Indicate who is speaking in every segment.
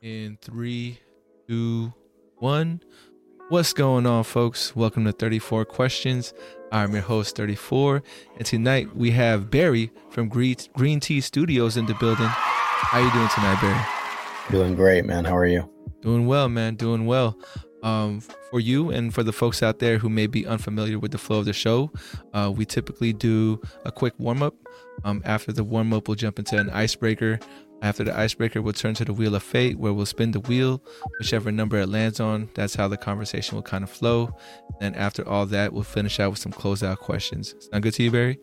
Speaker 1: In three, two, one. What's going on, folks? Welcome to 34 Questions. I'm your host, 34, and tonight we have Barry from Green, Tea Studios in the building. How you doing tonight, Barry?
Speaker 2: Doing great, man. How are you?
Speaker 1: Doing well, man. Doing well. Um, for you and for the folks out there who may be unfamiliar with the flow of the show, uh, we typically do a quick warm up. Um, after the warm up, we'll jump into an icebreaker. After the icebreaker, we'll turn to the wheel of fate, where we'll spin the wheel, whichever number it lands on. That's how the conversation will kind of flow. And after all that, we'll finish out with some closeout questions. Sound good to you, Barry?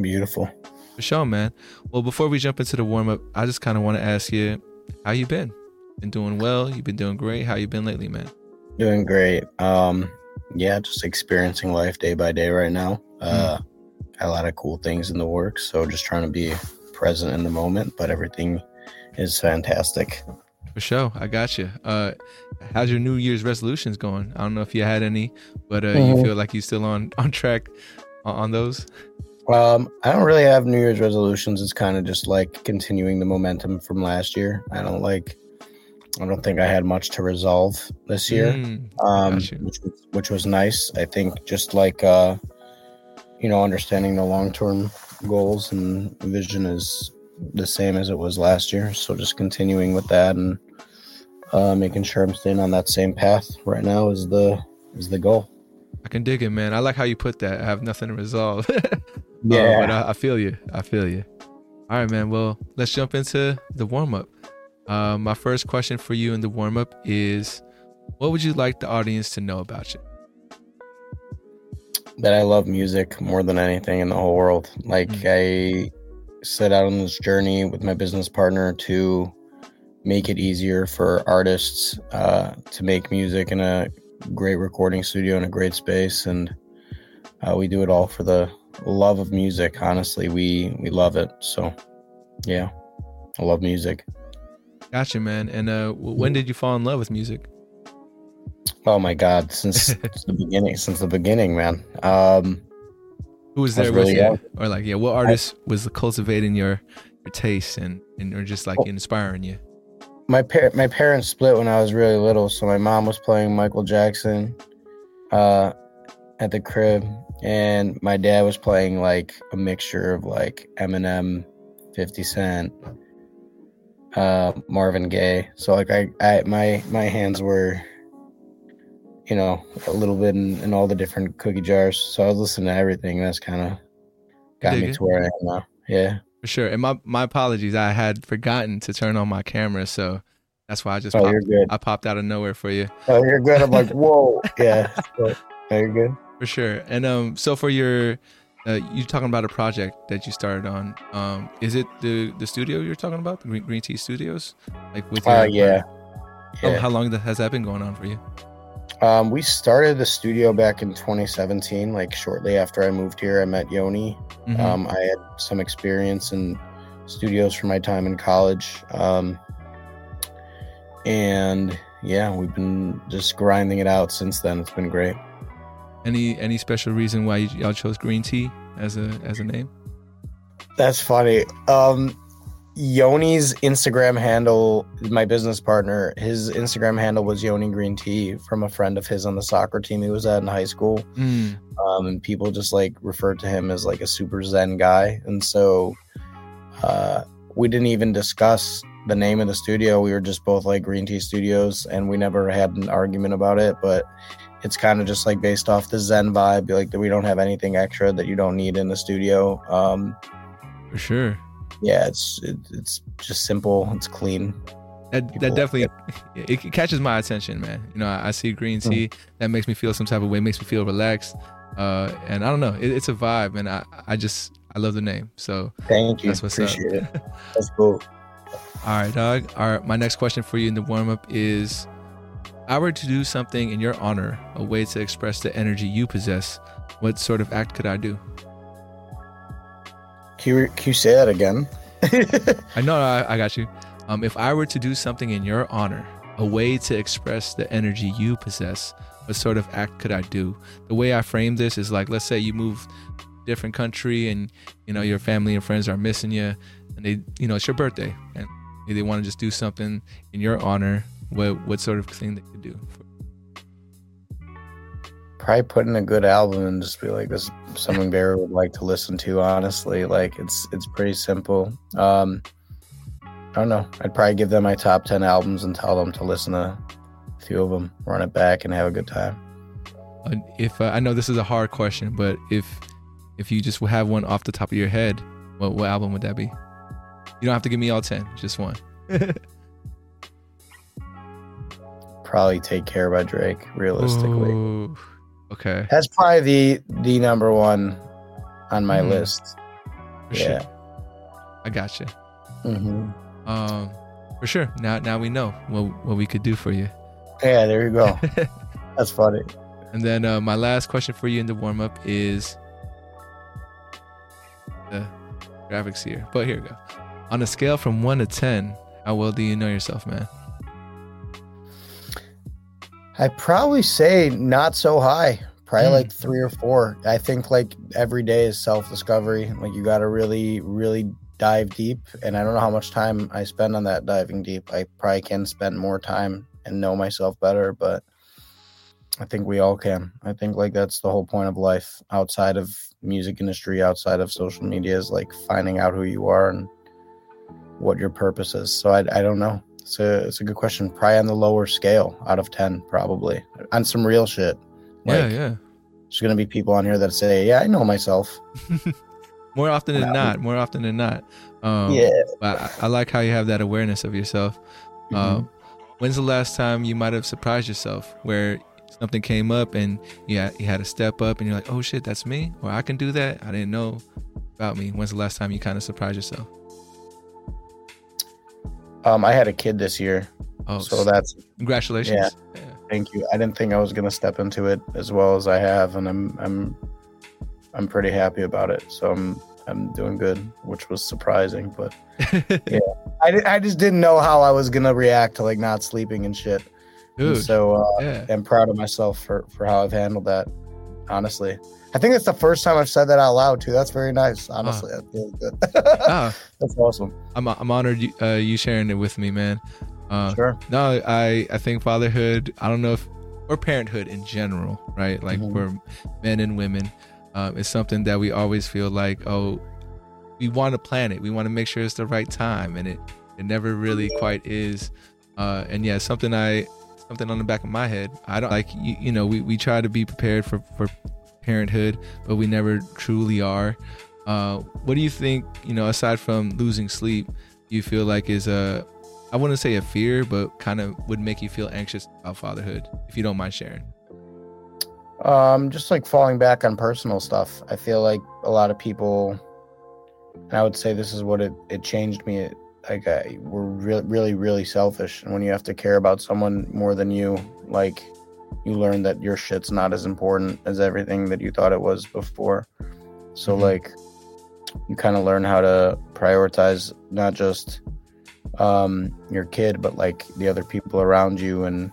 Speaker 2: Beautiful.
Speaker 1: For sure, man. Well, before we jump into the warm up, I just kind of want to ask you, how you been? Been doing well? You've been doing great. How you been lately, man?
Speaker 2: Doing great. Um, yeah, just experiencing life day by day right now. Uh, got a lot of cool things in the works, so just trying to be present in the moment. But everything is fantastic.
Speaker 1: For sure, I got you. Uh, how's your New Year's resolutions going? I don't know if you had any, but uh, you
Speaker 2: Mhm.
Speaker 1: feel like you're still on on track on, on those.
Speaker 2: Um, I don't really have New Year's resolutions. It's kind of just like continuing the momentum from last year. I don't like. I don't think I had much to resolve this year.
Speaker 1: Mm,
Speaker 2: um, which was, which was nice. I think just like uh, you know, understanding the long term goals and vision is the same as it was last year. So just continuing with that and uh, making sure I'm staying on that same path right now is the is the goal.
Speaker 1: I can dig it, man. I like how you put that. I have nothing to resolve. Uh, but I, I feel you. I feel you. All right, man. Well, let's jump into the warm up. Uh, my first question for you in the warm up is, what would you like the audience to know about you?
Speaker 2: that I love music more than anything in the whole world. Like I set out on this journey with my business partner to make it easier for artists uh, to make music in a great recording studio in a great space, and uh, we do it all for the love of music. Honestly, we we love it. So, yeah, I love music.
Speaker 1: Gotcha, man. And uh, when did you fall in love with music?
Speaker 2: Oh my God, since, since the beginning, since the beginning, man. Um,
Speaker 1: Who was
Speaker 2: I
Speaker 1: there with
Speaker 2: really
Speaker 1: you?
Speaker 2: young.
Speaker 1: Or like, yeah, what artist was cultivating your your taste and and or just like inspiring you?
Speaker 2: my par- my parents split when I was really little, so my mom was playing Michael Jackson uh at the crib and my dad was playing like a mixture of like Eminem, 50 Cent, uh Marvin Gaye. So like I, I my my hands were you know, a little bit in, in all the different cookie jars. So I was listening to everything. That's kind of got
Speaker 1: Dig
Speaker 2: me
Speaker 1: it.
Speaker 2: to where I am now. Yeah.
Speaker 1: For sure. And my my apologies. I had forgotten to turn on my camera, so that's why I just
Speaker 2: Oh,
Speaker 1: popped,
Speaker 2: you're good.
Speaker 1: I popped out of nowhere for you.
Speaker 2: Oh, you're good. I'm like, whoa. Yeah. Oh, you're good.
Speaker 1: For sure. And um, so for your, uh, you talking about a project that you started on. Um, is it the the studio you're talking about, the Green, Green Tea Studios? Like with your,
Speaker 2: Uh, yeah. Yeah.
Speaker 1: how long has that been going on for you?
Speaker 2: Um, we started the studio back in 2017. Like shortly after I moved here, I met Yoni.
Speaker 1: Mhm.
Speaker 2: Um, I had some experience in studios from my time in college. Um, and yeah, we've been just grinding it out since then. It's been great.
Speaker 1: any any special reason why y'all chose Green Tea as a as a name?
Speaker 2: That's funny. Um, Yoni's Instagram handle, my business partner, his Instagram handle was Yoni Green Tea from a friend of his on the soccer team he was at in high school.
Speaker 1: Mm,
Speaker 2: um, and people just like referred to him as like a super zen guy. And so uh, we didn't even discuss the name of the studio. We were just both like green tea studios and we never had an argument about it. But it's kind of just like based off the zen vibe like that we don't have anything extra that you don't need in the studio. Um,
Speaker 1: for sure.
Speaker 2: Yeah it's it, it's just simple it's clean
Speaker 1: That,
Speaker 2: People
Speaker 1: that definitely it, it catches my attention, man. You know, I, I see green
Speaker 2: Hmm.
Speaker 1: tea. That makes me feel some type of way. Makes me feel relaxed. Uh, and I don't know. It, it's a vibe, and I I just I love the name. So
Speaker 2: thank you
Speaker 1: That's what's up.
Speaker 2: appreciate it that's cool
Speaker 1: All right, dog. All right, my next question for you in the warm up is I were to do something in your honor, a way to express the energy you possess, what sort of act could I do?
Speaker 2: Can you, can you say that again
Speaker 1: I know I, I got you. Um, if I were to do something in your honor, a way to express the energy you possess, what sort of act could I do? The way I frame this is like, let's say you move different country and you know your family and friends are missing you, and they, you know, it's your birthday, and they want to just do something in your honor, what what sort of thing they could do?
Speaker 2: Probably put in a good album and just be like, this is something Barry would like to listen to. Honestly, like it's it's pretty simple. Um, I don't know. I'd probably give them my top ten albums and tell them to listen to a few of them, run it back, and have a good time.
Speaker 1: Uh, if uh, I know this is a hard question, but if if you just have one off the top of your head, what what album would that be? You don't have to give me all ten, just one.
Speaker 2: Probably "Take Care" by Drake. Realistically,
Speaker 1: Ooh, okay,
Speaker 2: that's probably the the number one on my
Speaker 1: Mhm.
Speaker 2: list.
Speaker 1: for
Speaker 2: Yeah.
Speaker 1: sure. I got you.
Speaker 2: hmm
Speaker 1: Um, for sure. Now now we know what what we could do for you.
Speaker 2: Yeah, there you go. That's funny.
Speaker 1: And then uh, my last question for you in the warm up is the graphics here. But here we go. On a scale from one to ten, how well do you know yourself, man?
Speaker 2: I'd probably say not so high. Probably
Speaker 1: Hmm.
Speaker 2: like three or four. I think like every day is self discovery. Like you got to really, really dive deep. And I don't know how much time I spend on that diving deep. I probably can spend more time and know myself better, but I think we all can. I think like that's the whole point of life outside of music industry, outside of social media is like finding out who you are and what your purpose is. So I, I don't know. It's a, it's a good question. Probably on the lower scale out of 10, probably on some real shit.
Speaker 1: yeah,
Speaker 2: Like,
Speaker 1: yeah.
Speaker 2: There's going to be people on here that say, yeah, I know myself.
Speaker 1: More often than not. More often than not. Um,
Speaker 2: yeah.
Speaker 1: But I, I like how you have that awareness of yourself.
Speaker 2: Mhm.
Speaker 1: Um, when's the last time you might have surprised yourself where something came up and you had, you had to step up and you're like, oh shit, that's me? Or I can do that? I didn't know about me. When's the last time you kind of surprised yourself?
Speaker 2: Um, I had a kid this year.
Speaker 1: Oh,
Speaker 2: so that's,
Speaker 1: congratulations.
Speaker 2: yeah.
Speaker 1: Yeah.
Speaker 2: thank you. I didn't think I was going to step into it as well as I have. And I'm, I'm, I'm pretty happy about it. So I'm, I'm doing good, which was surprising, but yeah, I, I just didn't know how I was going to react to like not sleeping and shit. And so, uh,
Speaker 1: yeah.
Speaker 2: I'm proud of myself for for how I've handled that. Honestly, I think it's the first time I've said that out loud too. That's very nice. Honestly, that feels good.
Speaker 1: Ah,
Speaker 2: that's awesome.
Speaker 1: I'm, I'm honored you, uh, you sharing it with me, man. Uh,
Speaker 2: Sure.
Speaker 1: No, I I think fatherhood. I don't know if or parenthood in general, right? Like
Speaker 2: Mhm.
Speaker 1: for men and women, um, is something that we always feel like, oh, we want to plan it. We want to make sure it's the right time, and it it never really quite is. Uh, and yeah, something I something on the back of my head. I don't like you, you know we, we try to be prepared for for parenthood, but we never truly are. Uh, what do you think? You know, aside from losing sleep, you feel like is a I wouldn't say a fear, but kind of would make you feel anxious about fatherhood, if you don't mind sharing.
Speaker 2: Um, just like falling back on personal stuff. I feel like a lot of people, and I would say this is what it it changed me. It, like I, we're really, really, really selfish, and when you have to care about someone more than you, like you learn that your shit's not as important as everything that you thought it was before. So
Speaker 1: Mhm.
Speaker 2: like, you kind of learn how to prioritize not just um your kid, but like the other people around you, and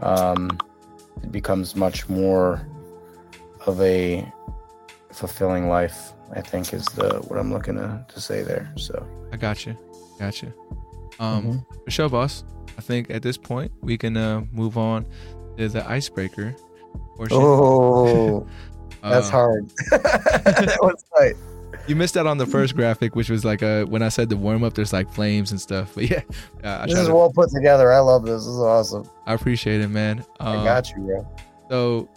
Speaker 2: um it becomes much more of a fulfilling life i think is the what i'm looking to, to say there so
Speaker 1: I got you, got you. Um,
Speaker 2: Mhm.
Speaker 1: for sure, boss. I think at this point we can uh, move on to the icebreaker portion.
Speaker 2: oh that's
Speaker 1: Uh,
Speaker 2: hard that was tight
Speaker 1: You missed out on the first graphic, which was like a when I said the warm up. There's like flames and stuff. But yeah, uh, I,
Speaker 2: this is
Speaker 1: to-
Speaker 2: well put together i love this this is awesome
Speaker 1: I appreciate it, man. Um,
Speaker 2: i got you bro
Speaker 1: So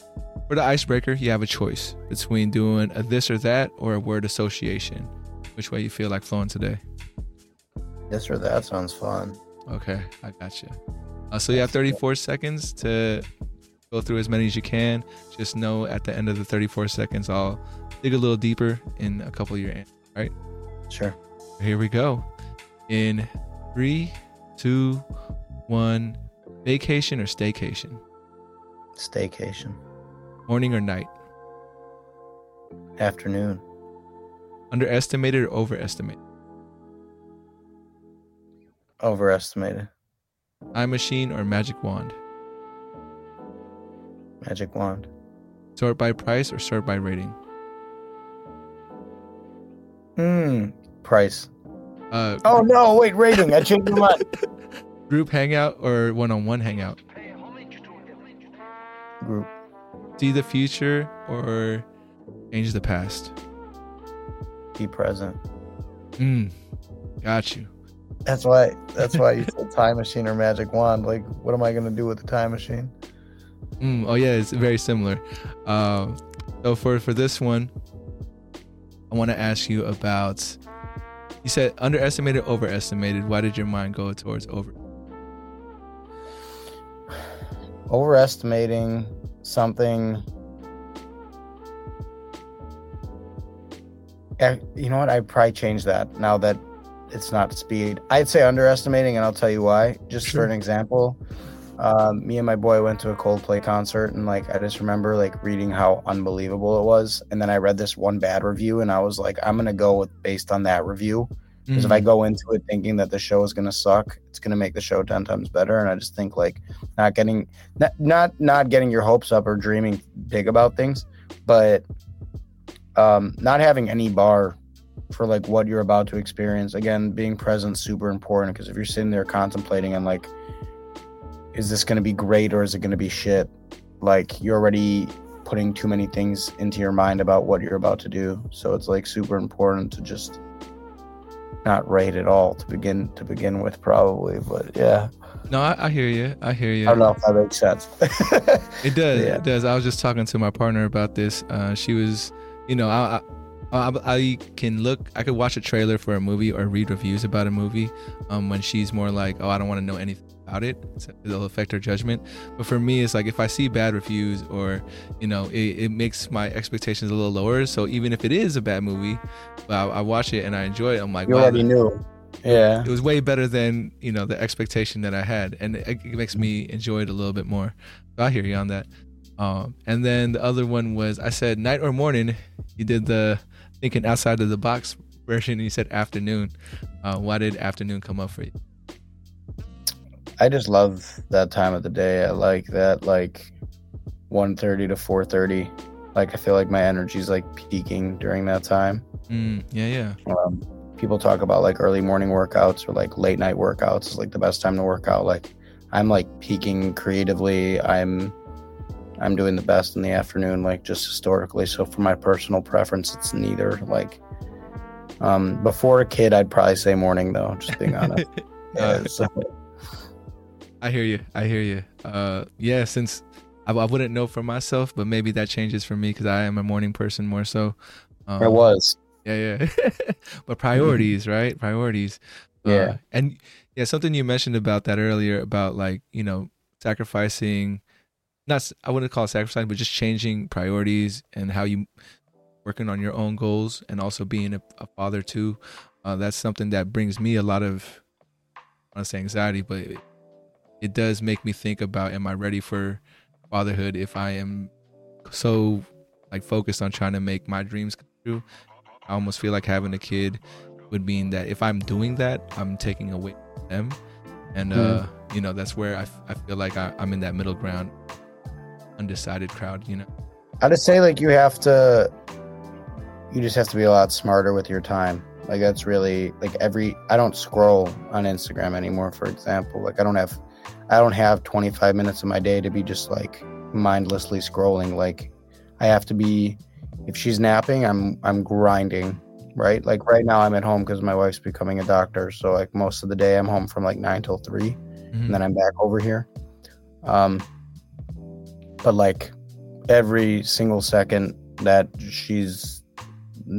Speaker 1: for the icebreaker, you have a choice between doing a this or that or a word association. Which way you feel like flowing today?
Speaker 2: this or that sounds fun
Speaker 1: Okay, I got you. Uh, so you have 34 seconds to go through as many as you can. Just know at the end of the 34 seconds, I'll dig a little deeper in a couple of your answers. Right?
Speaker 2: Sure
Speaker 1: Here we go. In three, two, one. Vacation or staycation?
Speaker 2: staycation
Speaker 1: Morning or night?
Speaker 2: afternoon
Speaker 1: Underestimated or overestimated?
Speaker 2: overestimated
Speaker 1: Time machine or magic wand?
Speaker 2: magic wand
Speaker 1: Sort by price or sort by rating?
Speaker 2: hmm price
Speaker 1: Uh,
Speaker 2: Oh no! Wait, rating. I changed my mind.
Speaker 1: group hangout or one-on-one hangout?
Speaker 2: Group.
Speaker 1: See the future or change the past?
Speaker 2: Be present.
Speaker 1: Mm, got you.
Speaker 3: That's why. That's why you said time machine or magic wand. Like, what am I gonna do with the time machine?
Speaker 1: Mm, oh yeah, it's very similar. Um, so for for this one, I want to ask you about. You said underestimated, overestimated. Why did your mind go towards over?
Speaker 2: Overestimating something. Eh, You know what? I'd probably change that now that it's not speed. I'd say underestimating, and I'll tell you why. Just
Speaker 1: Sure.
Speaker 2: for an example, um, me and my boy went to a Coldplay concert, and like I just remember like reading how unbelievable it was, and then I read this one bad review, and I was like, I'm gonna go with based on that review. Because if I
Speaker 1: Mm,
Speaker 2: go into it thinking that the show is gonna suck, it's gonna make the show ten times better. And I just think like not getting not not not getting your hopes up or dreaming big about things, but um, not having any bar for like what you're about to experience. Again, being present super important because if you're sitting there contemplating and like, is this gonna be great or is it gonna be shit? Like you're already putting too many things into your mind about what you're about to do. So it's like super important to just not rate at all to begin to begin with probably but yeah
Speaker 1: no, I, I hear you. I hear you.
Speaker 2: i don't know if that makes sense
Speaker 1: It does.
Speaker 2: Yeah.
Speaker 1: It does. I was just talking to my partner about this. Uh, she was, you know, I, I, I, I can look. I could watch a trailer for a movie or read reviews about a movie. Um, when she's more like, oh, I don't want to know anything about it. So it'll affect her judgment. But for me, it's like if I see bad reviews or, you know, it, it makes my expectations a little lower. So even if it is a bad movie, I, I watch it and I enjoy it. I'm like,
Speaker 2: you
Speaker 1: wow,
Speaker 2: already knew yeah
Speaker 1: it was way better than you know the expectation that I had, and it, it makes me enjoy it a little bit more. So I hear you on that. Um, and then the other one was I said night or morning. You did the thinking outside of the box version, and you said afternoon. Uh, why did afternoon come up for you?
Speaker 2: i just love that time of the day i like that like 1.30 to 4.30 like i feel like my energy's like peaking during that time
Speaker 1: Mm, yeah, yeah.
Speaker 2: um, people talk about like early morning workouts or like late night workouts is like the best time to work out like i'm like peaking creatively i'm i'm doing the best in the afternoon like just historically so for my personal preference it's neither like um before a kid i'd probably say morning though just being honest yeah,
Speaker 1: Uh,
Speaker 2: so,
Speaker 1: I hear you. I hear you. Uh, yeah, since I, I wouldn't know for myself, but maybe that changes for me because I am a morning person more so. Um,
Speaker 2: i was
Speaker 1: Yeah, yeah. but priorities, right? Priorities. Uh,
Speaker 2: Yeah.
Speaker 1: and yeah, something you mentioned about that earlier about like, you know, sacrificing not I wouldn't call it sacrificing, but just changing priorities and how you working on your own goals and also being a, a father too. Uh, that's something that brings me a lot of I want to say anxiety, but it, it does make me think about am I ready for fatherhood if I am so like focused on trying to make my dreams come true. I almost feel like having a kid would mean that if I'm doing that, I'm taking away from them. And, uh, you know, that's where I, f- I feel like I, I'm in that middle ground, undecided crowd, you know?
Speaker 2: i just say like you have to you just have to be a lot smarter with your time like that's really like every i don't scroll on instagram anymore for example like i don't have i don't have 25 minutes of my day to be just like mindlessly scrolling like i have to be if she's napping i'm i'm grinding right like right now i'm at home because my wife's becoming a doctor so like most of the day i'm home from like 9 till 3
Speaker 1: Mhm.
Speaker 2: and then I'm back over here. Um, but like every single second that she's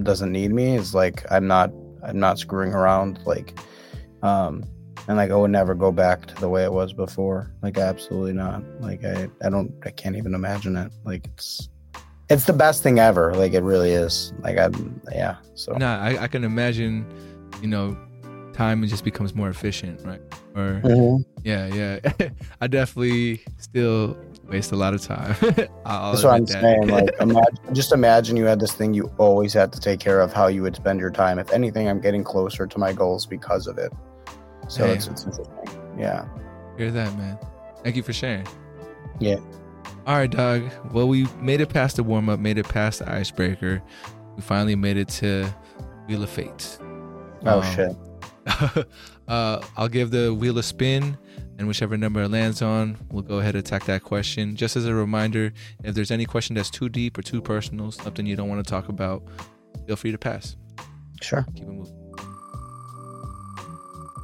Speaker 2: doesn't need me is like I'm not I'm not screwing around like um and like I would never go back to the way it was before like absolutely not like I I don't I can't even imagine it like it's it's the best thing ever like it really is like I'm yeah so
Speaker 1: Nah, I, I can imagine, you know, time just becomes more efficient, right? Or,
Speaker 2: Mhm.
Speaker 1: yeah, yeah. I definitely still waste a lot of time.
Speaker 2: That's what I'm saying. Like, imagine, just imagine you had this thing you always had to take care of. How you would spend your time. If anything, I'm getting closer to my goals because of it. So
Speaker 1: Hey.
Speaker 2: it's, it's interesting. Yeah.
Speaker 1: Hear that, man. Thank you for sharing.
Speaker 2: Yeah.
Speaker 1: All right, dog. Well, we made it past the warm up, made it past the icebreaker. We finally made it to Wheel of Fate.
Speaker 2: Oh
Speaker 1: Um,
Speaker 2: shit.
Speaker 1: uh, I'll give the wheel a spin, and whichever number it lands on, we'll go ahead and attack that question. Just as a reminder, if there's any question that's too deep or too personal, something you don't want to talk about, feel free to pass.
Speaker 2: Sure.
Speaker 1: Keep it moving.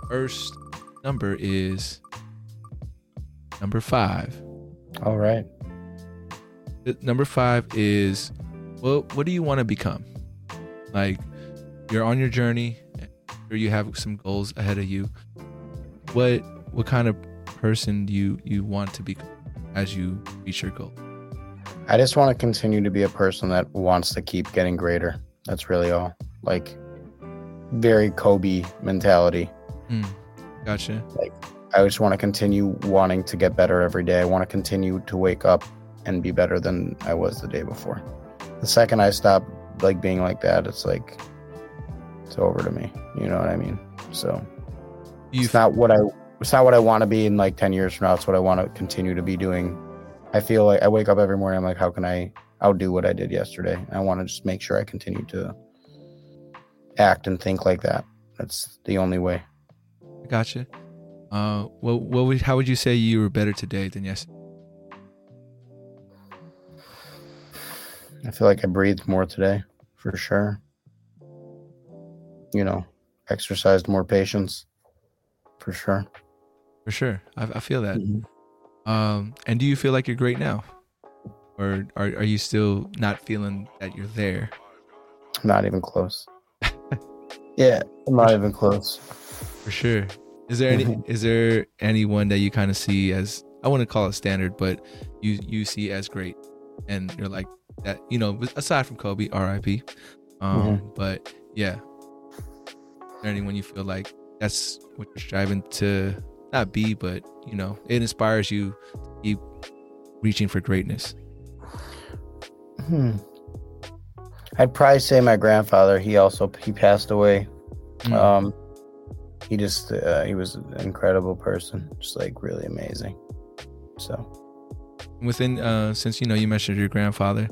Speaker 1: First number is number five.
Speaker 2: All right.
Speaker 1: Number five is, well, what do you want to become? Like, you're on your journey, or you have some goals ahead of you. What what kind of person do you you want to be as you reach your goal?
Speaker 2: I just want to continue to be a person that wants to keep getting greater. That's really all. Like very Kobe mentality.
Speaker 1: Mm, gotcha.
Speaker 2: I just want to continue wanting to get better every day. I want to continue to wake up and be better than I was the day before. The second I stop like being like that, it's like it's over to me. You know what I mean? So
Speaker 1: You
Speaker 2: it's not what I it's not what I want to be in like 10 years from now. It's what I want to continue to be doing. I feel like I wake up every morning I'm like how can I outdo what I did yesterday? And I want to just make sure I continue to act and think like that. That's the only way.
Speaker 1: gotcha. Uh, what what would how would you say you were better today than yesterday?
Speaker 2: I feel like I breathed more today, for sure. You know, exercised more patience, for sure.
Speaker 1: For sure, I, I feel that.
Speaker 2: Mhm.
Speaker 1: Um, and do you feel like you're great now, or are are you still not feeling that you're there?
Speaker 2: Not even close. yeah, I'm not even close.
Speaker 1: For sure. Is there any
Speaker 2: Mhm.
Speaker 1: is there anyone that you kind of see as I wouldn't call it standard, but you you see as great, and you're like that, you know, aside from Kobe, R.I.P. Um, but yeah, is there anyone you feel like that's what you're striving to not be, but you know, it inspires you to keep reaching for greatness.
Speaker 2: Hmm. I'd probably say my grandfather. He also he passed away.
Speaker 1: Mm.
Speaker 2: Um, he just uh, he was an incredible person, just like really amazing. So
Speaker 1: within uh since you know you mentioned your grandfather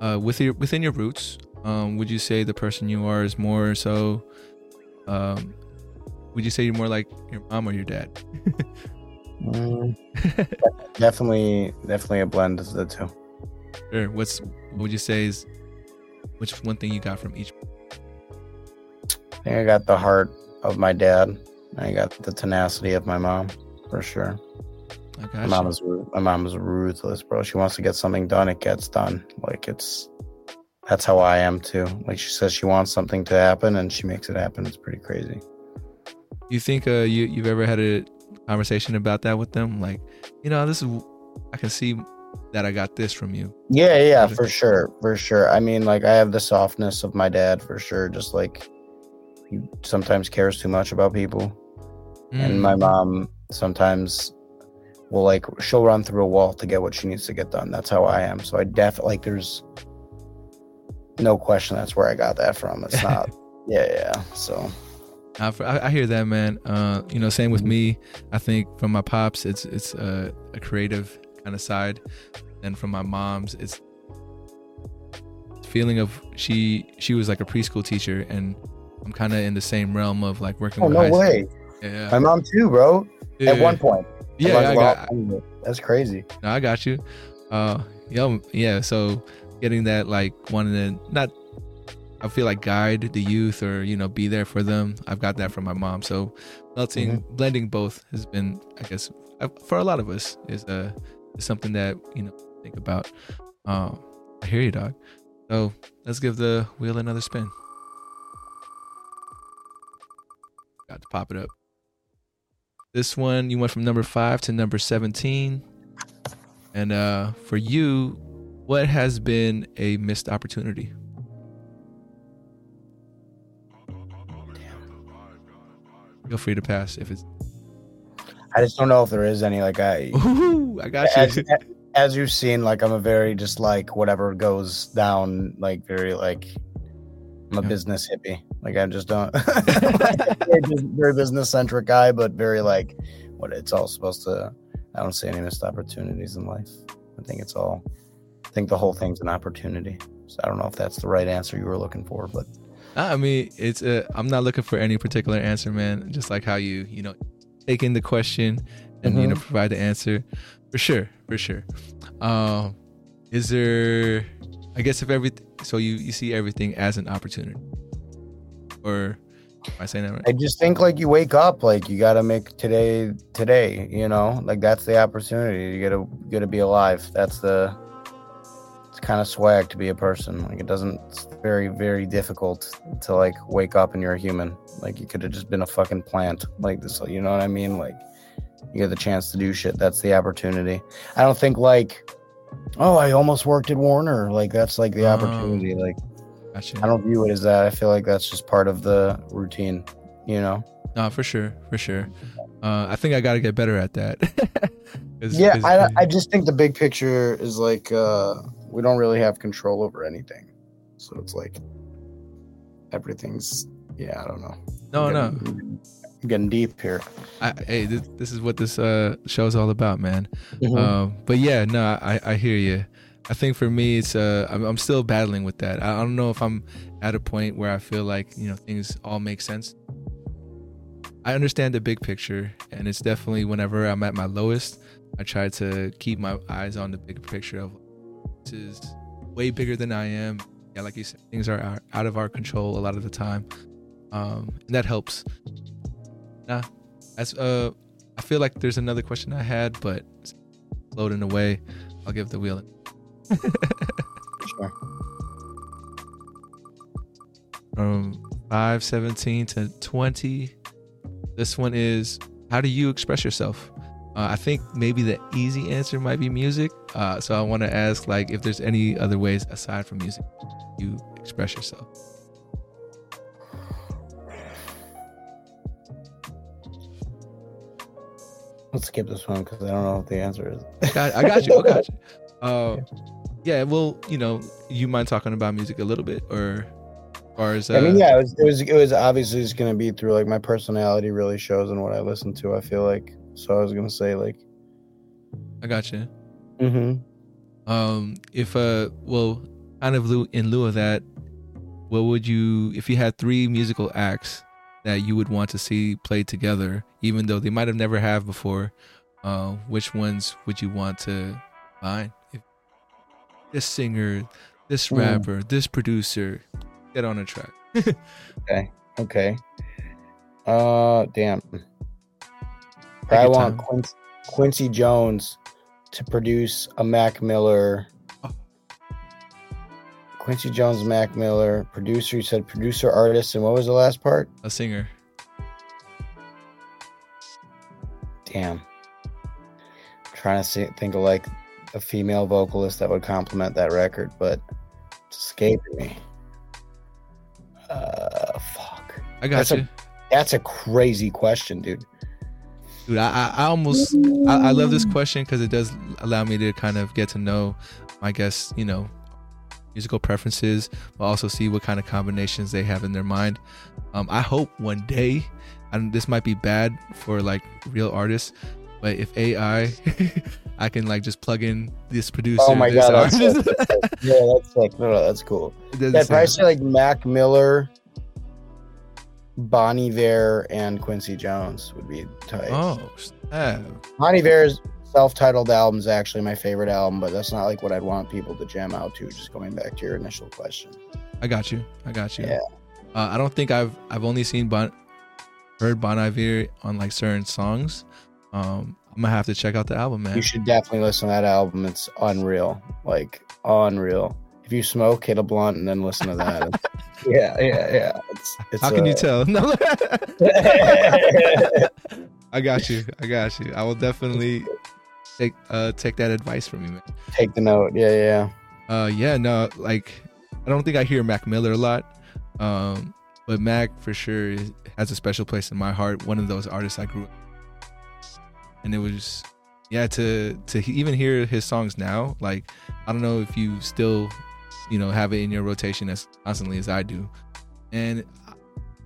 Speaker 1: uh with your within your roots um would you say the person you are is more so um would you say you're more like your mom or your dad
Speaker 2: mm, definitely, definitely a blend of the two.
Speaker 1: Sure. what's what would you say is which one thing you got from each
Speaker 2: I think I got the heart of my dad. I got the tenacity of my mom, for sure.
Speaker 1: I
Speaker 2: My
Speaker 1: got
Speaker 2: mom is my mom is ruthless, bro. She wants to get something done, it gets done. Like it's that's how I am too. Like she says she wants something to happen and she makes it happen. It's pretty crazy.
Speaker 1: You think uh you you've ever had a conversation about that with them like you know this is i can see that i got this from you
Speaker 2: Yeah, yeah, for sure, for sure. I mean, like I have the softness of my dad for sure. Just like he sometimes cares too much about people, and
Speaker 1: Mm.
Speaker 2: my mom sometimes will like she'll run through a wall to get what she needs to get done. That's how I am. So I definitely like there's no question that's where I got that from. It's not. yeah, yeah. So
Speaker 1: I, I hear that, man. Uh, you know, same with me. I think from my pops, it's it's a, a creative kind of side, and from my mom's, it's feeling of she she was like a preschool teacher, and I'm kind of in the same realm of like working
Speaker 2: oh
Speaker 1: with
Speaker 2: no way.
Speaker 1: Yeah,
Speaker 2: My mom too, bro.
Speaker 1: yeah,
Speaker 2: At one point.
Speaker 1: yeah, I got.
Speaker 2: That's crazy.
Speaker 1: no, I got you. Uh, yo, yeah. So getting that like wanting to not, I feel like guide the youth or you know be there for them. I've got that from my mom. So melting,
Speaker 2: Mm-hmm.
Speaker 1: blending both has been, I guess, uh, for a lot of us is uh is something that you know think about. Um, I hear you, dog. So let's give the wheel another spin. Got to pop it up. This one you went from number five to number seventeen. And uh, for you, what has been a missed opportunity? Feel free to pass if it's.
Speaker 2: I just don't know if there is any like I
Speaker 1: Ooh, I got
Speaker 2: as,
Speaker 1: you.
Speaker 2: as you've seen, like I'm a very just like whatever goes down, like very like I'm a
Speaker 1: Yeah.
Speaker 2: business hippie. Like I just don't very, bus- very business centric guy, but very like what it's all supposed to. I don't see any missed opportunities in life. I think it's all. I think the whole thing's an opportunity. So I don't know if that's the right answer you were looking for, but
Speaker 1: I mean, it's uh, I'm not looking for any particular answer, man. Just like how you, you know, take in the question and you know
Speaker 2: Mhm.
Speaker 1: provide the answer, for sure, for sure. Um, is there? I guess if everything, so you you see everything as an opportunity, or am I saying that right?
Speaker 2: I just think like you wake up, like you gotta make today today, you know, like that's the opportunity. You gotta gotta be alive. That's the kind of swag to be a person. Like it doesn't it's very, very difficult to like wake up and you're a human. Like you could have just been a fucking plant. Like this you know what I mean? Like you get the chance to do shit. That's the opportunity. I don't think like oh I almost worked at Warner. Like that's like the
Speaker 1: Oh.
Speaker 2: opportunity. Like
Speaker 1: Gotcha.
Speaker 2: I don't view it as that. I feel like that's just part of the routine, you know?
Speaker 1: No, for sure, for sure. Uh, I think I got to get better at that.
Speaker 2: Yeah, I, I just think the big picture is like uh, we don't really have control over anything. So it's like everything's, yeah, I don't know.
Speaker 1: no,
Speaker 2: I'm
Speaker 1: no.
Speaker 2: getting, I'm getting deep here.
Speaker 1: I, hey, this, this is what this uh, show's all about, man.
Speaker 2: Mhm.
Speaker 1: Um, but yeah, no, I, I hear you. I think for me, it's uh, I'm, I'm still battling with that. I, I don't know if I'm at a point where I feel like you know things all make sense. I understand the big picture, and it's definitely whenever I'm at my lowest, I try to keep my eyes on the big picture of this is way bigger than I am. Yeah, like you said, things are out- of our control a lot of the time, um, and that helps. Nah, as uh, I feel like there's another question I had, but it's loading away. I'll give the wheel.
Speaker 2: Sure.
Speaker 1: From five seventeen to twenty. This one is how do you express yourself? Uh, I think maybe the easy answer might be music. Uh, so I want to ask, like, if there's any other ways aside from music you express yourself.
Speaker 2: Let's skip this one because I don't know what the answer is.
Speaker 1: I got you. I got you. Uh, yeah. Well, you know, you mind talking about music a little bit, or, as uh,
Speaker 2: I mean, yeah, it was, it was it was obviously just gonna be through like my personality really shows and what I listen to. I feel like so. I was gonna say like,
Speaker 1: I got you.
Speaker 2: mm-hmm.
Speaker 1: Um, if uh, well, kind of in lieu of that, what would you, if you had three musical acts that you would want to see played together, even though they might have never have before, uh, which ones would you want to find? If this singer, this
Speaker 2: Hmm.
Speaker 1: rapper, this producer, get on a track.
Speaker 2: Okay. Okay. Uh, damn.
Speaker 1: Your
Speaker 2: I want. Quincy, Quincy Jones to produce a Mac Miller.
Speaker 1: Oh.
Speaker 2: Quincy Jones, Mac Miller, producer. You said producer, artist, and what was the last part?
Speaker 1: A singer.
Speaker 2: Damn. trying to see, think of like a female vocalist that would complement that record, but it's escaping me. Uh, fuck.
Speaker 1: I got
Speaker 2: That's a-
Speaker 1: you.
Speaker 2: That's a crazy question, dude.
Speaker 1: Dude, I, I, almost I, I love this question because it does allow me to kind of get to know my guests, you know, musical preferences, but also see what kind of combinations they have in their mind. Um, I hope one day, and this might be bad for like real artists, but if AI, I can like just plug in this producer.
Speaker 2: Oh my God, that's
Speaker 1: artist.
Speaker 2: Yeah, that's like no, no, that's cool.
Speaker 1: Doesn't
Speaker 2: Yeah, probably like Mac Miller, Bon Iver, and Quincy Jones would be tight.
Speaker 1: oh, snap.
Speaker 2: Bon Iver's self-titled album is actually my favorite album, but that's not like what I'd want people to jam out to. Just going back to your initial question.
Speaker 1: I got you. I got you.
Speaker 2: Yeah.
Speaker 1: Uh, I don't think I've I've only seen Bon heard Bon Iver on like certain songs. Um, I'm gonna have to check out the album, man.
Speaker 2: You should definitely listen to that album. It's unreal, like unreal. If you smoke, hit a blunt, and then listen to that. yeah, yeah, yeah. It's, it's,
Speaker 1: How can you tell? No. I got you. I got you. I will definitely take uh take that advice from you, man.
Speaker 2: Take the note. Yeah, yeah.
Speaker 1: Uh, yeah, no, like I don't think I hear Mac Miller a lot, um, but Mac for sure is- has a special place in my heart. One of those artists I grew up, and it was, yeah, to to even hear his songs now. Like I don't know if you still, you know, have it in your rotation as constantly as I do, and I-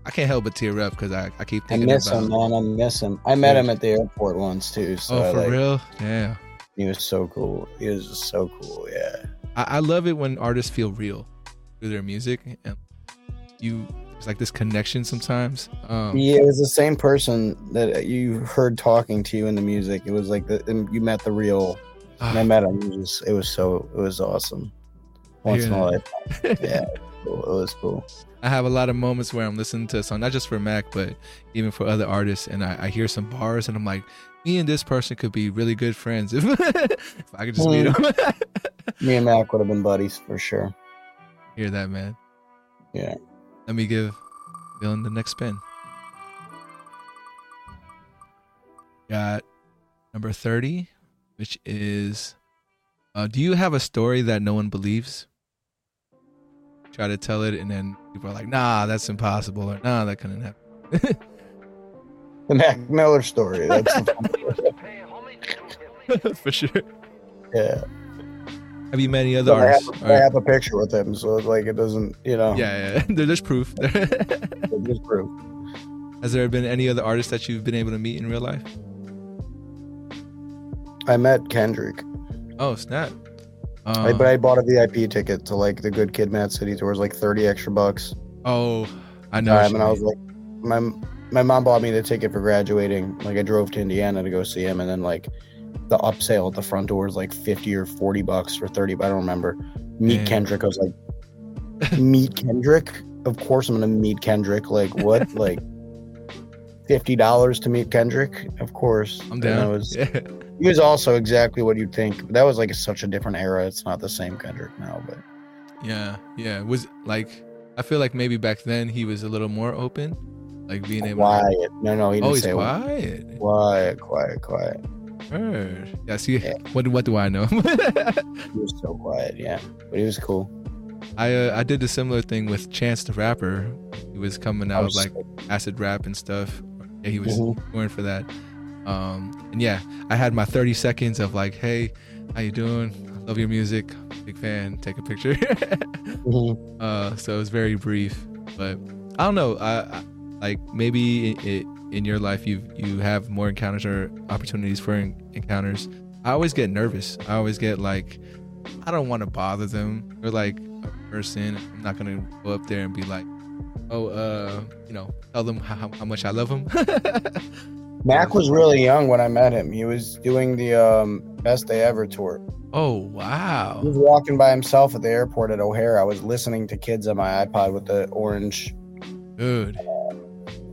Speaker 1: I can't help but tear up because I, I keep
Speaker 2: I
Speaker 1: thinking
Speaker 2: miss
Speaker 1: about.
Speaker 2: him, man. I miss him. I met
Speaker 1: Yeah.
Speaker 2: him at the airport once too. So
Speaker 1: oh, for
Speaker 2: like,
Speaker 1: real? Yeah.
Speaker 2: he was so cool. He was just so cool. Yeah.
Speaker 1: I, I love it when artists feel real through their music. And you it's like this connection sometimes. Um,
Speaker 2: Yeah, it was the same person that you heard talking to you in the music. It was like the and you met the real. And I met him. It was it was so it was awesome. Once in a
Speaker 1: Yeah.
Speaker 2: life. Yeah, it was cool.
Speaker 1: I have a lot of moments where I'm listening to a song, not just for Mac, but even for other artists, and I, I hear some bars, and I'm like, me and this person could be really good friends if, if I could just meet them.
Speaker 2: Me and Mac would have been buddies for sure.
Speaker 1: hear that, man.
Speaker 2: Yeah.
Speaker 1: Let me give Dylan the next spin. Got number 30, which is uh, Do you have a story that no one believes? Try to tell it, and then people are like, nah, that's impossible, or nah, that couldn't happen.
Speaker 2: The Mac Miller story. That's
Speaker 1: For sure.
Speaker 2: yeah.
Speaker 1: Have you met any other
Speaker 2: But I,
Speaker 1: artists?
Speaker 2: have,
Speaker 1: Or-
Speaker 2: I have a picture with him, so it's like it doesn't, you know.
Speaker 1: yeah, yeah. There- There's proof.
Speaker 2: It's proof.
Speaker 1: Has there been any other artists that you've been able to meet in real life?
Speaker 2: I met Kendrick,
Speaker 1: Oh, snap.
Speaker 2: I,
Speaker 1: Um,
Speaker 2: but I bought a VIP ticket to like the Good Kid, Mad City tour. It was like thirty extra bucks.
Speaker 1: oh, I know.
Speaker 2: time, and I was like, my my mom bought me the ticket for graduating. Like I drove to Indiana to go see him, and then like the upsale at the front door was like fifty or forty bucks or thirty, but I don't remember. Meet
Speaker 1: Yeah.
Speaker 2: Kendrick. I was like, meet Kendrick. Of course, I'm gonna meet Kendrick. Like what? like fifty dollars to meet Kendrick? Of course.
Speaker 1: I'm
Speaker 2: And
Speaker 1: down.
Speaker 2: was,
Speaker 1: Yeah.
Speaker 2: He was also exactly what you'd think. That was like such a different era. It's not the same Kendrick now, but
Speaker 1: Yeah, yeah. It was like I feel like maybe back then he was a little more open, like being able. To,
Speaker 2: quiet. No, no, he didn't
Speaker 1: oh, he's
Speaker 2: say
Speaker 1: quiet.
Speaker 2: quiet, quiet, quiet.
Speaker 1: Heard. Yeah. See,
Speaker 2: Yeah.
Speaker 1: what what do I know?
Speaker 2: He was so quiet, yeah. But he was cool.
Speaker 1: I uh, I did a similar thing with Chance the Rapper. He was coming out
Speaker 2: was
Speaker 1: like acid rap and stuff. Yeah, he was
Speaker 2: Mhm.
Speaker 1: going for that. Um, and yeah, I had my 30 seconds of like, hey, how you doing? Love your music. Big fan. Take a picture.
Speaker 2: Mhm.
Speaker 1: uh, so it was very brief, but I don't know. I, I like maybe it, it, in your life you you have more encounters or opportunities for en- encounters. I always get nervous. I always get like, I don't want to bother them. They're like a person. I'm not gonna go up there and be like, oh, uh, you know, tell them how, how much I love them.
Speaker 2: Mac was really young when I met him. He was doing the um, best day ever tour.
Speaker 1: oh wow!
Speaker 2: He was walking by himself at the airport at O'Hare. I was listening to kids on my iPod with the orange
Speaker 1: Dude.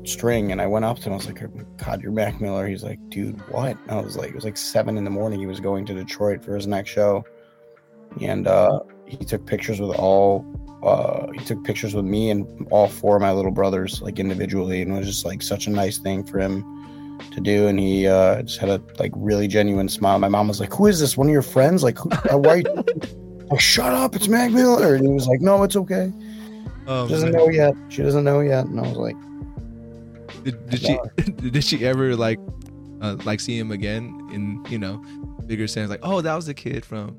Speaker 2: string, and I went up to him. I was like, "God, you're Mac Miller." He's like, "Dude, what?" And I was like, "It was like seven in the morning. He was going to Detroit for his next show, and uh, he took pictures with all. Uh, he took pictures with me and all four of my little brothers, like individually, and it was just like such a nice thing for him to do. And he uh, just had a like really genuine smile. My mom was like, "Who is this? One of your friends? Like, who, uh, why?" Are you like, Shut up! It's Mac Miller. And he was like, "No, it's okay.
Speaker 1: Oh,
Speaker 2: She doesn't
Speaker 1: man.
Speaker 2: know yet. She doesn't know yet." And I was like.
Speaker 1: Did, did she did she ever like uh, like see him again in you know bigger sense like oh that was the kid from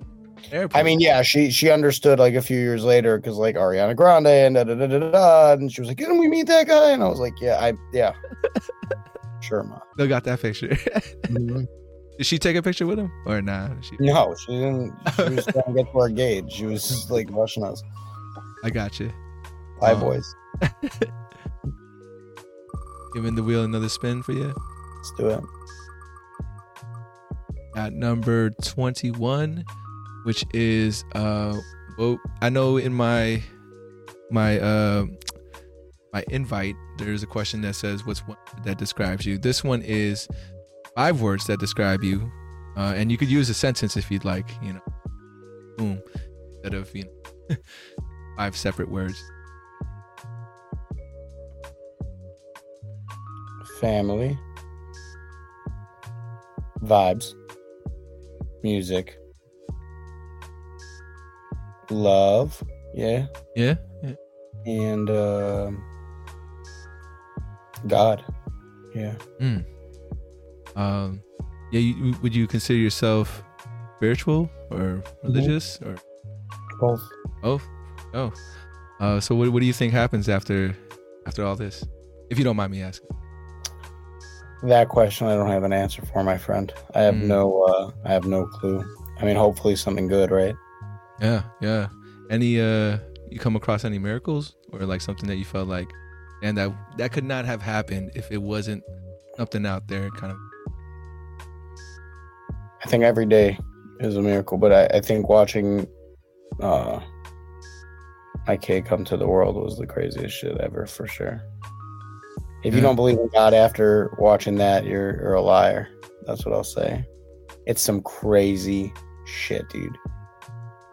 Speaker 1: airport
Speaker 2: I mean, yeah, she she understood like a few years later because like Ariana Grande and da da da da, da, and she was like, "Didn't we meet that guy?" And I was like, "Yeah, I yeah, sure, ma."
Speaker 1: still got that picture did she take a picture with him or nah she,
Speaker 2: No, she didn't. She was trying to get to our gauge. She was just like rushing us.
Speaker 1: I got you
Speaker 2: Bye,
Speaker 1: Oh.
Speaker 2: boys.
Speaker 1: giving the wheel another spin for you
Speaker 2: Let's do it.
Speaker 1: at number 21 which is uh well I know in my my uh my invite there's a question that says what's one that describes you? This one is five words that describe you uh, and you could use a sentence if you'd like you know. Boom. Instead of you know five separate words.
Speaker 2: Family, vibes, music, love, yeah,
Speaker 1: yeah, yeah.
Speaker 2: and um God, yeah.
Speaker 1: Mm. um yeah you, would you consider yourself spiritual or religious or
Speaker 2: Both.
Speaker 1: Oh, oh. Uh, so what, what do you think happens after after all this? If you don't mind me asking.
Speaker 2: That question I don't have an answer for, my friend. I have
Speaker 1: Mm.
Speaker 2: no uh I have no clue. I mean hopefully something good, right?
Speaker 1: Yeah, yeah. Any uh you come across any miracles or like something that you felt like, and that that could not have happened if it wasn't something out there kind of
Speaker 2: I think every day is a miracle, but I, I think watching uh, my kid come to the world was the craziest shit ever for sure. If you don't believe in God after watching that, you're, you're a liar. That's what I'll say. It's some crazy shit, dude.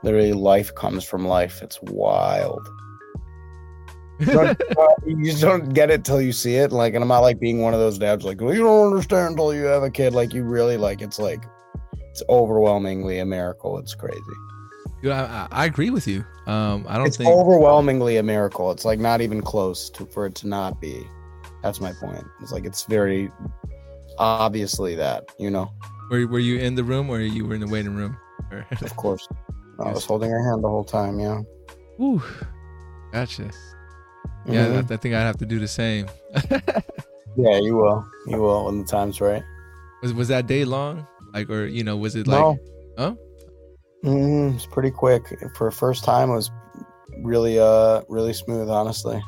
Speaker 2: Literally, life comes from life. It's wild. You, don't- you just don't get it till you see it. Like, and I'm not like being one of those dads, like, well, you don't understand until you have a kid. Like, you really like. It's like, it's overwhelmingly a miracle. It's crazy.
Speaker 1: Dude, I, I, agree with you. Um, I don't
Speaker 2: It's
Speaker 1: think
Speaker 2: overwhelmingly a miracle. It's like not even close to for it to not be. That's my point. It's like it's very obviously that, you know.
Speaker 1: were were you in the room or you were in the waiting room?
Speaker 2: Of course. I was holding her hand the whole time, yeah.
Speaker 1: Whew. Gotcha. Yeah,
Speaker 2: Mhm.
Speaker 1: I, I think I'd have to do the same.
Speaker 2: yeah, you will. You will when the time's right.
Speaker 1: was was that day long? Like, or you know, was it like?
Speaker 2: no.
Speaker 1: Huh?
Speaker 2: Mm, it's pretty quick. For a first time it was really uh really smooth, honestly.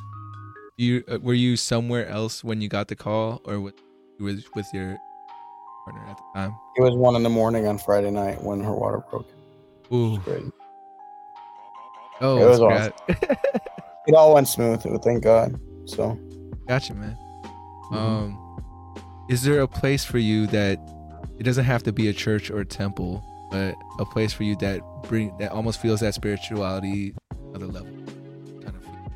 Speaker 1: You uh, were you somewhere else when you got the call, or with you was with your partner at the time?
Speaker 2: It was one in the morning on Friday night when her water broke. It
Speaker 1: Ooh,
Speaker 2: was great.
Speaker 1: oh,
Speaker 2: It was
Speaker 1: that's
Speaker 2: It all went smooth, thank God. So
Speaker 1: gotcha, man.
Speaker 2: Mhm.
Speaker 1: Um, is there a place for you that it doesn't have to be a church or a temple, but a place for you that bring that almost feels that spirituality other level kind of feel?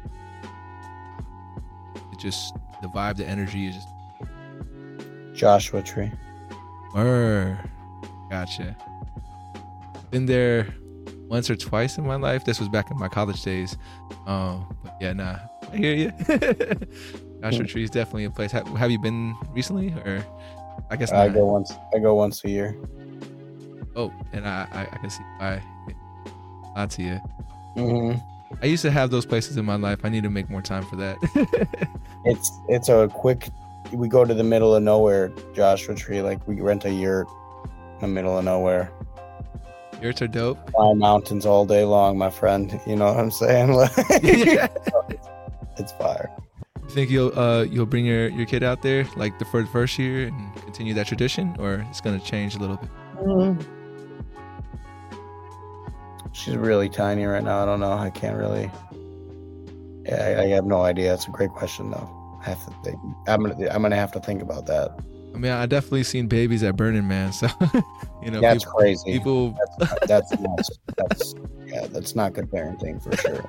Speaker 1: It just the vibe, the energy is just
Speaker 2: Joshua Tree.
Speaker 1: Word. Gotcha. Been there once or twice in my life. This was back in my college days. Um, but yeah, nah. I hear you. Joshua. Tree is definitely a place. Have, have you been recently, or I guess
Speaker 2: I go once I go once a year.
Speaker 1: Oh, and I, I, I can see why. Lots to you.
Speaker 2: hmm
Speaker 1: I used to have those places in my life. I need to make more time for that.
Speaker 2: It's it's a quick. We go to the middle of nowhere, Joshua Tree. Like we rent a yurt in the middle of nowhere.
Speaker 1: Yurts are dope.
Speaker 2: Climb mountains all day long, my friend. You know what I'm saying? Like,
Speaker 1: yeah.
Speaker 2: it's fire.
Speaker 1: You think you'll uh you'll bring your your kid out there like the the first year and continue that tradition, or it's gonna change a little bit?
Speaker 2: She's really tiny right now. I don't know. I can't really. Yeah, I, I have no idea. That's a great question though. I have to think. I'm gonna I'm gonna have to think about that.
Speaker 1: I mean, I definitely seen babies at Burning Man, so you know,
Speaker 2: That's
Speaker 1: people,
Speaker 2: crazy.
Speaker 1: people
Speaker 2: That's nuts. That's yeah. That's not good parenting for sure.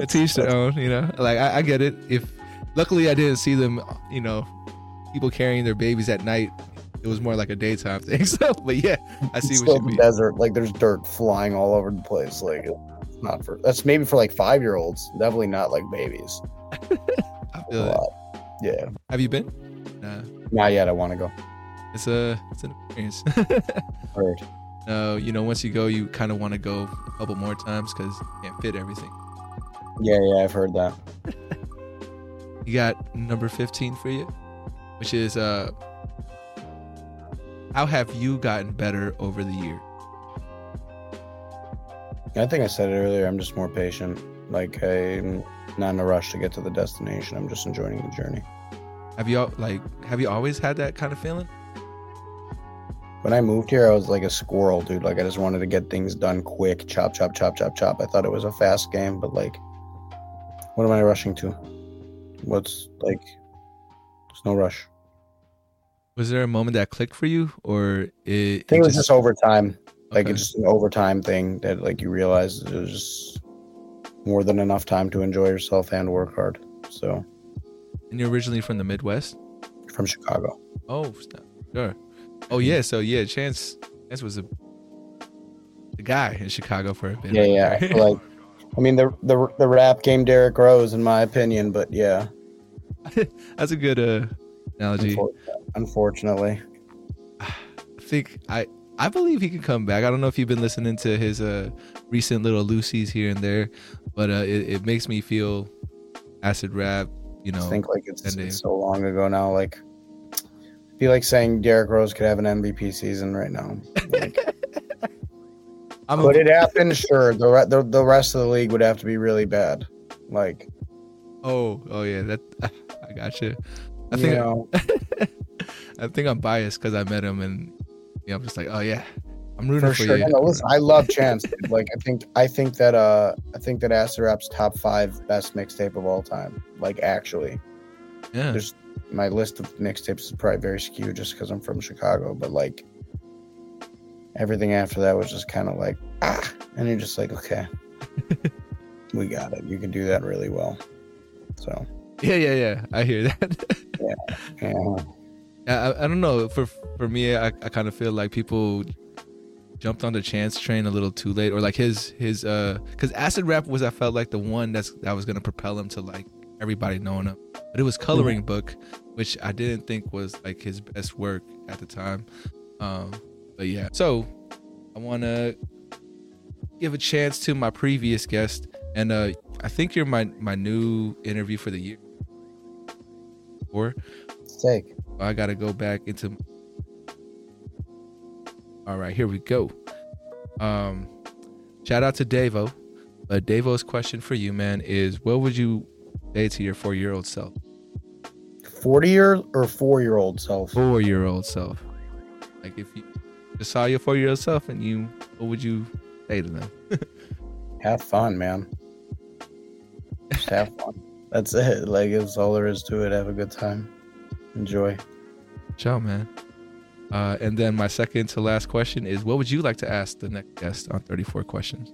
Speaker 1: teach their own. You know, like I, I get it. If luckily I didn't see them, you know, people carrying their babies at night. It was more like a daytime thing. So, but yeah, I see
Speaker 2: It's
Speaker 1: what you mean.
Speaker 2: desert. Like there's dirt flying all over the place. Like it's not for that's maybe for like five year olds. Definitely not like babies.
Speaker 1: I
Speaker 2: A
Speaker 1: feel it.
Speaker 2: Yeah.
Speaker 1: Have you been? Nah,
Speaker 2: Not yet. I want to go.
Speaker 1: it's a it's an experience.
Speaker 2: Heard.
Speaker 1: no, you know, once you go, you kind of want to go a couple more times because you can't fit everything.
Speaker 2: Yeah, yeah. I've heard that.
Speaker 1: You got number 15 for you, which is uh how have you gotten better over the year?
Speaker 2: I think I said it earlier. I'm just more patient. Like I'm not in a rush to get to the destination. I'm just enjoying the journey.
Speaker 1: Have you al- like have you always had that kind of feeling?
Speaker 2: When I moved here, I was like a squirrel, dude. Like I just wanted to get things done quick, chop, chop, chop, chop, chop. I thought it was a fast game, but like, what am I rushing to? What's like? There's no rush.
Speaker 1: Was there a moment that clicked for you or it,
Speaker 2: I think it
Speaker 1: it
Speaker 2: was just overtime. Like
Speaker 1: Okay.
Speaker 2: it's just an overtime thing that like you realize it was just more than enough time to enjoy yourself and work hard. So
Speaker 1: and you're originally from the Midwest?
Speaker 2: from Chicago.
Speaker 1: Oh, sure. Oh yeah, so yeah, Chance Chance was a the guy in Chicago for a bit.
Speaker 2: Yeah, yeah. I like I mean the the the rap game Derrick Rose in my opinion, but yeah.
Speaker 1: That's a good uh analogy.
Speaker 2: Unfortunately.
Speaker 1: I think I I believe he can come back. I don't know if you've been listening to his uh recent little loosies here and there, but uh it, it makes me feel Acid Rap, you
Speaker 2: I
Speaker 1: know.
Speaker 2: think like it's, it's so long ago now. Like, it'd be like saying Derrick Rose could have an MVP season right now. Like,
Speaker 1: I'm
Speaker 2: Could
Speaker 1: a,
Speaker 2: it happen? Sure. The, re- the the rest of the league would have to be really bad. Like,
Speaker 1: oh, oh yeah, that I got you. I
Speaker 2: you
Speaker 1: think
Speaker 2: know,
Speaker 1: I think I'm biased because I met him and yeah, I'm just like, oh yeah, I'm rooting
Speaker 2: for
Speaker 1: for,
Speaker 2: sure.
Speaker 1: you.
Speaker 2: No, listen, I love Chance. dude. Like, I think I think that uh, I think that Acid Rap's top five best mixtape of all time. Like, actually,
Speaker 1: yeah,
Speaker 2: there's my list of mixtapes is probably very skewed just because I'm from Chicago. But like, everything after that was just kind of like ah, and you're just like, okay, we got it. You can do that really well. So
Speaker 1: yeah, yeah, yeah. I hear that.
Speaker 2: yeah.
Speaker 1: I, I don't know. For for me, I, I kind of feel like people jumped on the chance train a little too late, or like his his uh, because Acid Rap was I felt like the one that's that was gonna propel him to like everybody knowing him. But it was Coloring Book, which I didn't think was like his best work at the time. Um, but yeah, so I want to give a chance to my previous guest, and uh, I think you're my my new interview for the year. Or
Speaker 2: Steak.
Speaker 1: I gotta go back into. All right, here we go. Um, shout out to Davo. But Davo's question for you, man, is what would you say to your four-year-old self?
Speaker 2: Forty year or four year old self.
Speaker 1: Four-year-old self. Like if you just saw your four-year-old self and you, what would you say to them?
Speaker 2: Have fun, man. Just have fun. That's it. Like it's all there is to it. Have a good time. Enjoy.
Speaker 1: Ciao, man. Uh, and then my second to last question is, what would you like to ask the next guest on 34 questions?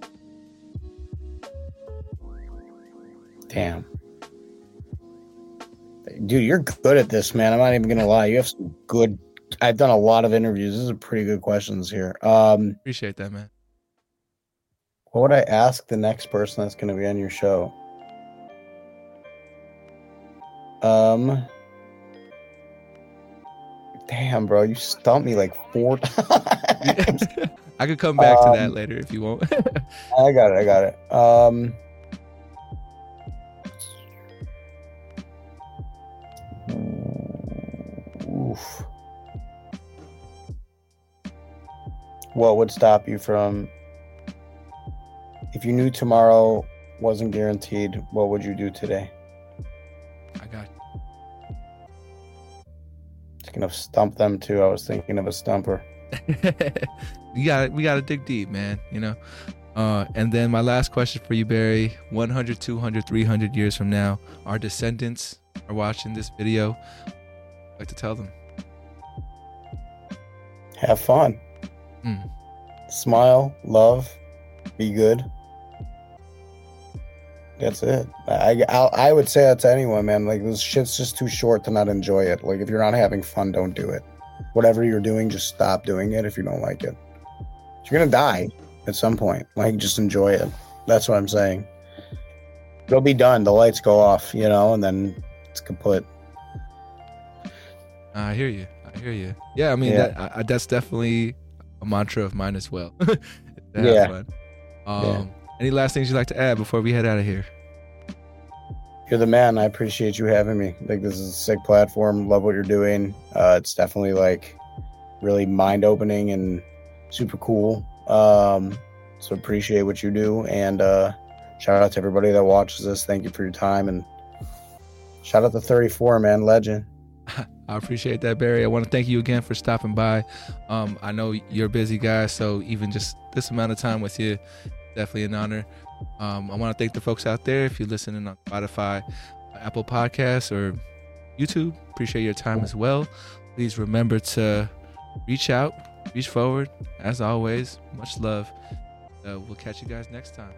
Speaker 2: Damn. Dude, you're good at this, man. I'm not even gonna lie. You have some good I've done a lot of interviews. These are pretty good questions here. Um
Speaker 1: Appreciate that, man.
Speaker 2: what would I ask the next person that's gonna be on your show? Um Damn, bro, you stumped me like four times.
Speaker 1: I could come back to that
Speaker 2: Um,
Speaker 1: later if you want.
Speaker 2: I got it. I got it. Um, oof. What would stop you from? If you knew tomorrow wasn't guaranteed, what would you do today? Speaking of stump them too, I was thinking of a stumper.
Speaker 1: you got we got to dig deep, man, you know. Uh, and then my last question for you, Barry 100, 200, 300 years from now, our descendants are watching this video. I'd like to tell them.
Speaker 2: Have fun.
Speaker 1: Mm.
Speaker 2: Smile, love, be good. That's it. I, I I would say that to anyone, man. Like this shit's just too short to not enjoy it. Like if you're not having fun, don't do it. Whatever you're doing, just stop doing it if you don't like it. You're gonna die at some point. Like just enjoy it. That's what I'm saying. It'll be done. The lights go off, you know, and then it's kaput.
Speaker 1: I hear you. I hear you. Yeah, I mean
Speaker 2: Yeah.
Speaker 1: that I, that's definitely a mantra of mine as well. To have
Speaker 2: Yeah.
Speaker 1: Any last things you'd like to add before we head out of here?
Speaker 2: You're the man. I appreciate you having me. Like this is a sick platform. Love what you're doing. Uh, it's definitely like really mind opening and super cool. Um, so appreciate what you do and uh, shout out to everybody that watches this. Thank you for your time and shout out to 34 man, legend.
Speaker 1: I appreciate that, Barry. I want to thank you again for stopping by. Um, I know you're a busy guy, so even just this amount of time with you, definitely an honor. Um, I want to thank the folks out there. If you're listening on Spotify, Apple Podcasts, or YouTube, appreciate your time as well. Please remember to reach out, reach forward. As always, much love. Uh, we'll catch you guys next time.